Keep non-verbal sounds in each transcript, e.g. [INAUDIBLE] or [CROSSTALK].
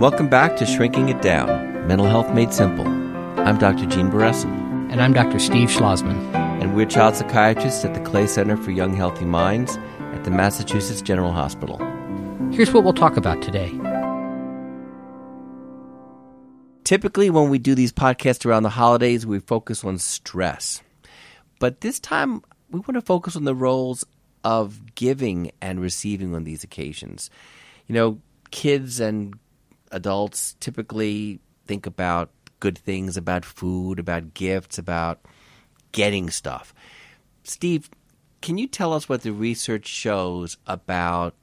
Welcome back to Shrinking It Down Mental Health Made Simple. I'm Dr. Gene Beresin. And I'm Dr. Steve Schlozman. And we're child psychiatrists at the Clay Center for Young Healthy Minds at the Massachusetts General Hospital. Here's what we'll talk about today. Typically, when we do these podcasts around the holidays, we focus on stress. But this time, we want to focus on the roles of giving and receiving on these occasions. You know, kids and adults typically think about good things, about food, about gifts, about getting stuff. Steve, can you tell us what the research shows about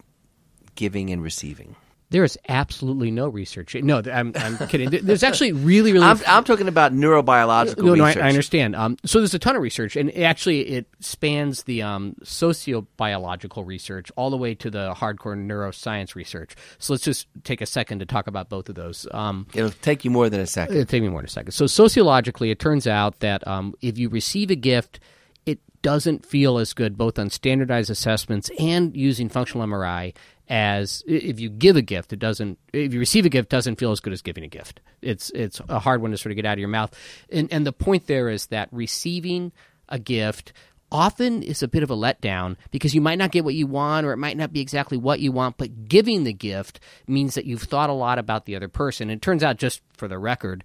giving and receiving? There is absolutely no research. No, I'm, I'm kidding. There's actually really, really. I'm, I'm talking about neurobiological no, no, research. I, I understand. Um, so there's a ton of research, and actually it spans the um, sociobiological research all the way to the hardcore neuroscience research. So let's just take a second to talk about both of those. Um, It'll take you more than a second. It'll take me more than a second. So sociologically, it turns out that um, if you receive a gift, it doesn't feel as good both on standardized assessments and using functional MRI as if you give a gift, it doesn't. If you receive a gift, doesn't feel as good as giving a gift. It's it's a hard one to sort of get out of your mouth. And and the point there is that receiving a gift often is a bit of a letdown because you might not get what you want or it might not be exactly what you want but giving the gift means that you've thought a lot about the other person and it turns out just for the record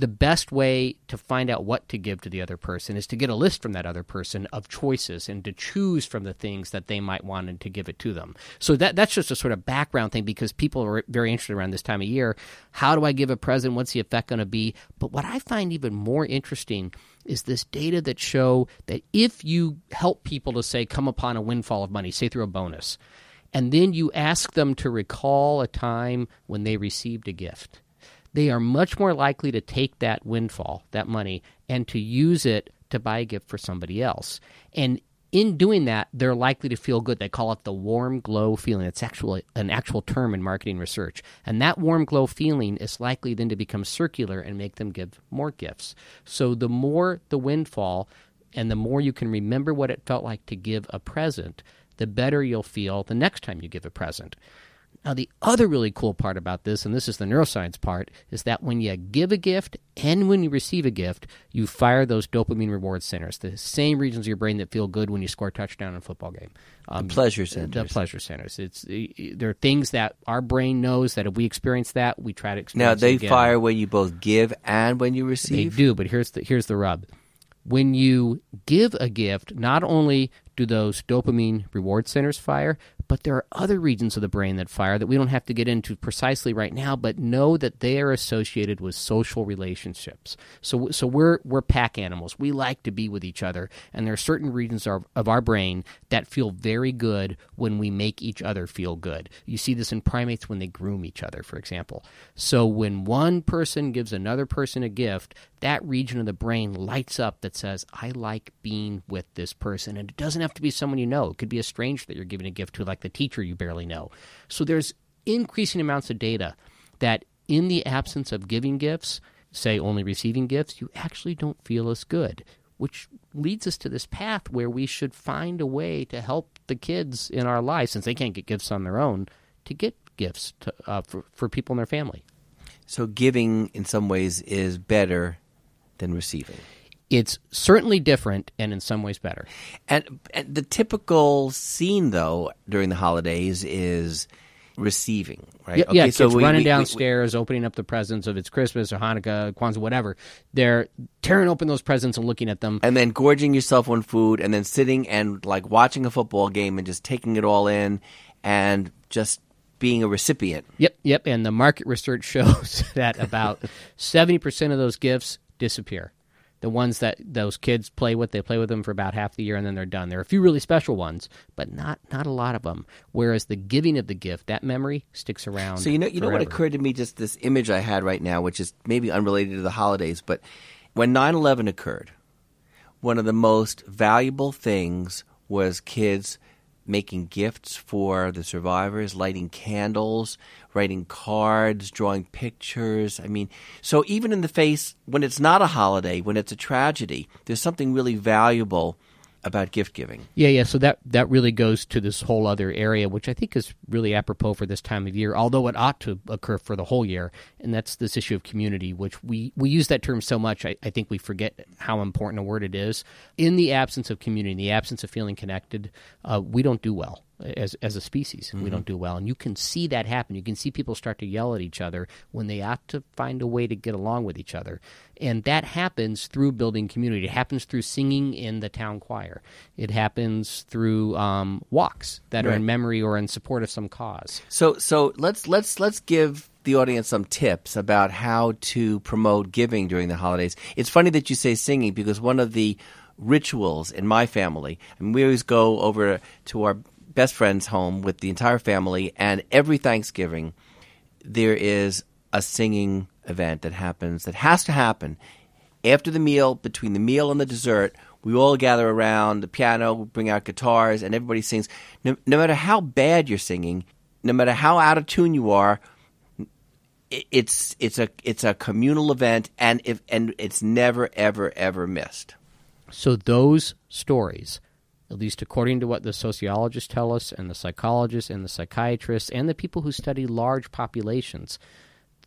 the best way to find out what to give to the other person is to get a list from that other person of choices and to choose from the things that they might want and to give it to them. So that that's just a sort of background thing because people are very interested around this time of year. How do I give a present? What's the effect going to be? But what I find even more interesting is this data that show that if you help people to say come upon a windfall of money, say through a bonus, and then you ask them to recall a time when they received a gift they are much more likely to take that windfall, that money, and to use it to buy a gift for somebody else. And in doing that, they're likely to feel good. They call it the warm glow feeling. It's actually an actual term in marketing research. And that warm glow feeling is likely then to become circular and make them give more gifts. So the more the windfall and the more you can remember what it felt like to give a present, the better you'll feel the next time you give a present. Now, the other really cool part about this, and this is the neuroscience part, is that when you give a gift and when you receive a gift, you fire those dopamine reward centers, the same regions of your brain that feel good when you score a touchdown in a football game. Um, the pleasure centers. The pleasure centers. It's there are things that our brain knows that if we experience that, we try to experience. Now they fire when you both give and when you receive. They do, but here's the here's the rub. When you give a gift, not only do those dopamine reward centers fire, but there are other regions of the brain that fire that we don't have to get into precisely right now, but know that they are associated with social relationships. So, so we're, we're pack animals. We like to be with each other, and there are certain regions of, of our brain that feel very good when we make each other feel good. You see this in primates when they groom each other, for example. So when one person gives another person a gift, that region of the brain lights up that says, I like being with this person. And it doesn't have to be someone you know, it could be a stranger that you're giving a gift to, like the teacher you barely know. So there's increasing amounts of data that in the absence of giving gifts, say only receiving gifts, you actually don't feel as good, which leads us to this path where we should find a way to help the kids in our lives, since they can't get gifts on their own, to get gifts to, uh, for, for people in their family. So giving in some ways is better than receiving. It's certainly different and in some ways better. And, and the typical scene, though, during the holidays is receiving, right? Yeah, okay, yeah so we, running we, downstairs, we, opening up the presents of it's Christmas or Hanukkah, Kwanzaa, whatever. They're tearing open those presents and looking at them, and then gorging yourself on food, and then sitting and like watching a football game and just taking it all in, and just being a recipient. Yep, yep. And the market research [LAUGHS] shows that about [LAUGHS] seventy percent of those gifts disappear the ones that those kids play with, they play with them for about half the year and then they're done. There are a few really special ones, but not not a lot of them. Whereas the giving of the gift, that memory sticks around. So you know, you forever. know what occurred to me? Just this image I had right now, which is maybe unrelated to the holidays, but when 9/11 occurred, one of the most valuable things was kids making gifts for the survivors, lighting candles, writing cards, drawing pictures. I mean, so even in the face, when it's not a holiday, when it's a tragedy, there's something really valuable about gift giving. Yeah, yeah. So that that really goes to this whole other area, which I think is really apropos for this time of year, although it ought to occur for the whole year, and that's this issue of community, which we we use that term so much, I, I think we forget how important a word it is. In the absence of community, in the absence of feeling connected, uh, we don't do well as as a species. Mm-hmm. We don't do well, and you can see that happen. You can see people start to yell at each other when they ought to find a way to get along with each other, and that happens through building community. It happens through singing in the town choir. It happens through um, walks that right. are in memory or in support of some cause. So so let's let's let's give the audience some tips about how to promote giving during the holidays. It's funny that you say singing because one of the rituals in my family, and we always go over to our best friend's home with the entire family, and every Thanksgiving there is a singing event that happens that has to happen after the meal, between the meal and the dessert. We all gather around the piano, we bring out guitars, and everybody sings. No, no matter how bad you're singing, no matter how out of tune you are, it's it's a it's a communal event, and if and it's never ever ever missed. So those stories at least according to what the sociologists tell us, and the psychologists, and the psychiatrists, and the people who study large populations,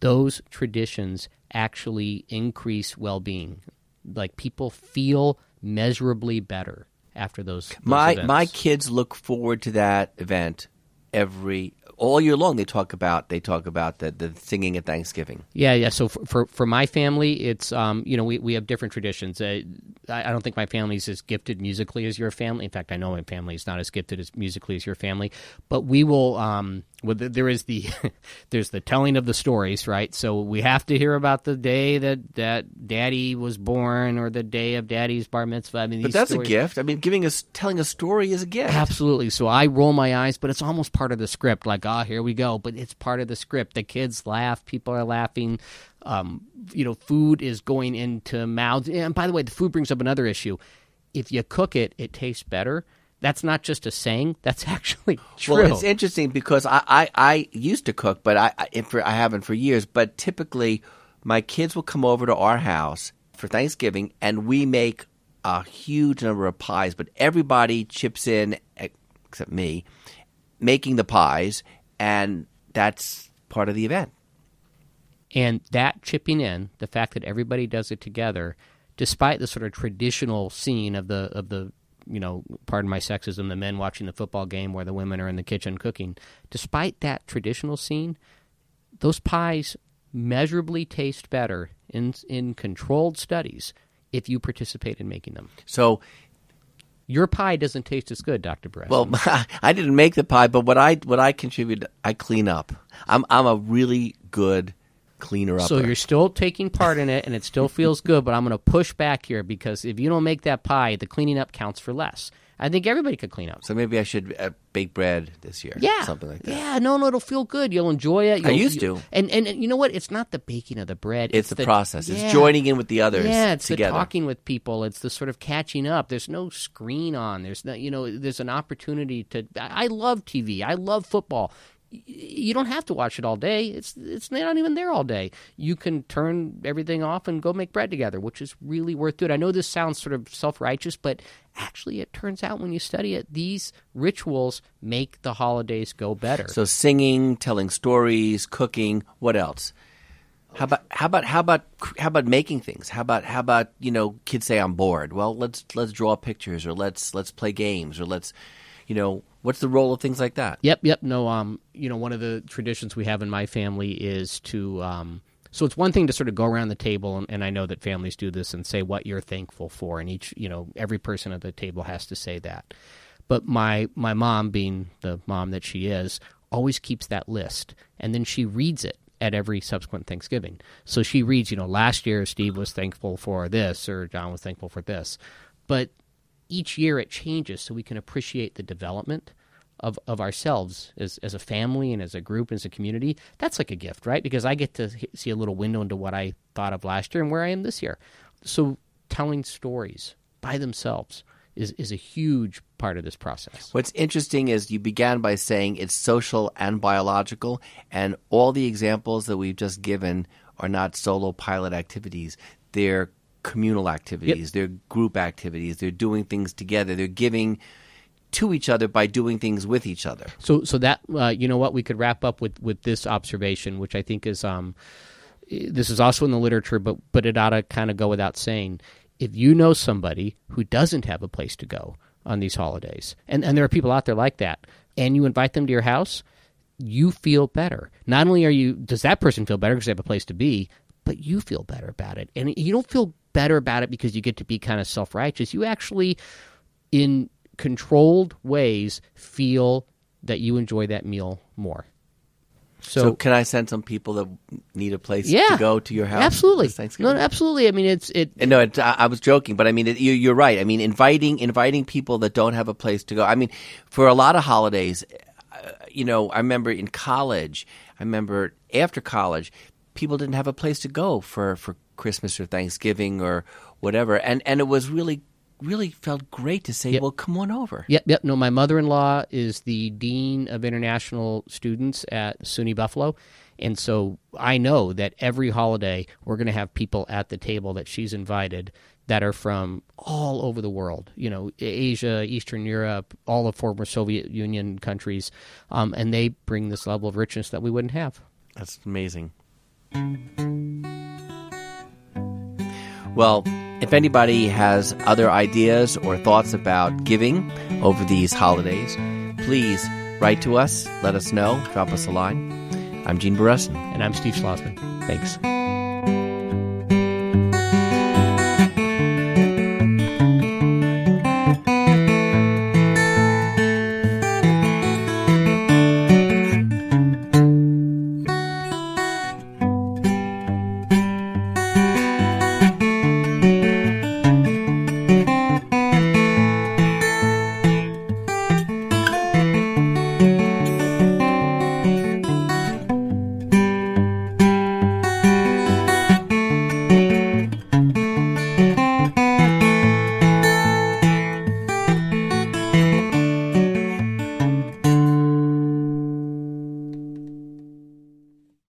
those traditions actually increase well being. Like people feel measurably better after those. those my events. my kids look forward to that event every all year long they talk about they talk about the, the singing at Thanksgiving. Yeah, yeah. So for for, for my family, it's um, you know we, we have different traditions. Uh, I, I, don't think my family is as gifted musically as your family. In fact, I know my family is not as gifted as musically as your family. But we will um, well, there is the [LAUGHS] there's the telling of the stories, right? So we have to hear about the day that that Daddy was born or the day of Daddy's bar mitzvah. I mean, but that's stories, a gift. I mean, giving us telling a story is a gift. Absolutely. So I roll my eyes, but it's almost part of the script. Like, ah, oh, here we go. But it's part of the script. The kids laugh. People are laughing. Um, you know, food is going into mouths. And by the way, the food brings up another issue. If you cook it, it tastes better that's not just a saying. [LAUGHS] That's actually true. Well, it's interesting because I, I, I used to cook, but I I, for, I haven't for years. But typically, my kids will come over to our house for Thanksgiving, and we make a huge number of pies. But everybody chips in except me, making the pies, and that's part of the event. And that chipping in, the fact that everybody does it together, despite the sort of traditional scene of the of the you know, pardon my sexism, the men watching the football game where the women are in the kitchen cooking. Despite that traditional scene, those pies measurably taste better in in controlled studies if you participate in making them. So your pie doesn't taste as good, Doctor Bress. Well, [LAUGHS] I didn't make the pie, but what I what I contribute, I clean up. I'm I'm a really good cleaner up. So you're still taking part in it, and it still feels good. But I'm going to push back here because if you don't make that pie, the cleaning up counts for less. I think everybody could clean up. So maybe I should uh, bake bread this year. Yeah, something like that. Yeah, no, no, it'll feel good. You'll enjoy it. You'll, I used you, to, and, and and you know what? It's not the baking of the bread. It's, it's the, the, process. Yeah. It's joining in with the others. Yeah, it's together. the talking with people. It's the sort of catching up. There's no screen on. There's no, you know, there's an opportunity to. I love TV. I love football you don't have to watch it all day. It's it's not even there all day. You can turn everything off and go make bread together, which is really worth doing. I know this sounds sort of self righteous, but actually, it turns out when you study it, these rituals make the holidays go better. So singing, telling stories, cooking. What else? How about how about how about how about making things? How about how about you know kids say I'm bored. Well, let's let's draw pictures or let's let's play games or let's you know What's the role of things like that? Yep, yep. No, um, you know, one of the traditions we have in my family is to, um, so it's one thing to sort of go around the table, and, and I know that families do this and say what you're thankful for, and each, you know, every person at the table has to say that. But my my mom, being the mom that she is, always keeps that list, and then she reads it at every subsequent Thanksgiving. So she reads, you know, last year Steve was thankful for this, or John was thankful for this, but each year it changes so we can appreciate the development of, of ourselves as, as a family and as a group and as a community. That's like a gift, right? Because I get to see a little window into what I thought of last year and where I am this year. So telling stories by themselves is, is a huge part of this process. What's interesting is you began by saying it's social and biological, and all the examples that we've just given are not solo pilot activities. They're communal activities, they're group activities, they're doing things together, they're giving to each other by doing things with each other. So, so that uh, you know what we could wrap up with with this observation, which I think is um, this is also in the literature, but but it ought to kind of go without saying. If you know somebody who doesn't have a place to go on these holidays, and and there are people out there like that, and you invite them to your house, you feel better. Not only are you does that person feel better because they have a place to be, but you feel better about it, and you don't feel better about it because you get to be kind of self righteous. You actually, in controlled ways, feel that you enjoy that meal more. So, So, can I send some people that need a place yeah, to go to your house? Absolutely, Thanksgiving? no, absolutely. I mean, it's it. And no, it, I, I was joking, but I mean, it, you, you're right. I mean, inviting inviting people that don't have a place to go. I mean, for a lot of holidays, uh, you know, I remember in college. I remember after college, people didn't have a place to go for for Christmas or Thanksgiving or whatever, and and it was really really felt great to say, Yep. well, come on over. Yep, yep. No, my mother-in-law is the dean of international students at SUNY Buffalo, and so I know that every holiday we're going to have people at the table that she's invited that are from all over the world. You know, Asia, Eastern Europe, all the former Soviet Union countries, um, and they bring this level of richness that we wouldn't have. That's amazing. Well, if anybody has other ideas or thoughts about giving over these holidays, please write to us, let us know, drop us a line. I'm Gene Beresin. And I'm Steve Schlozman. Thanks.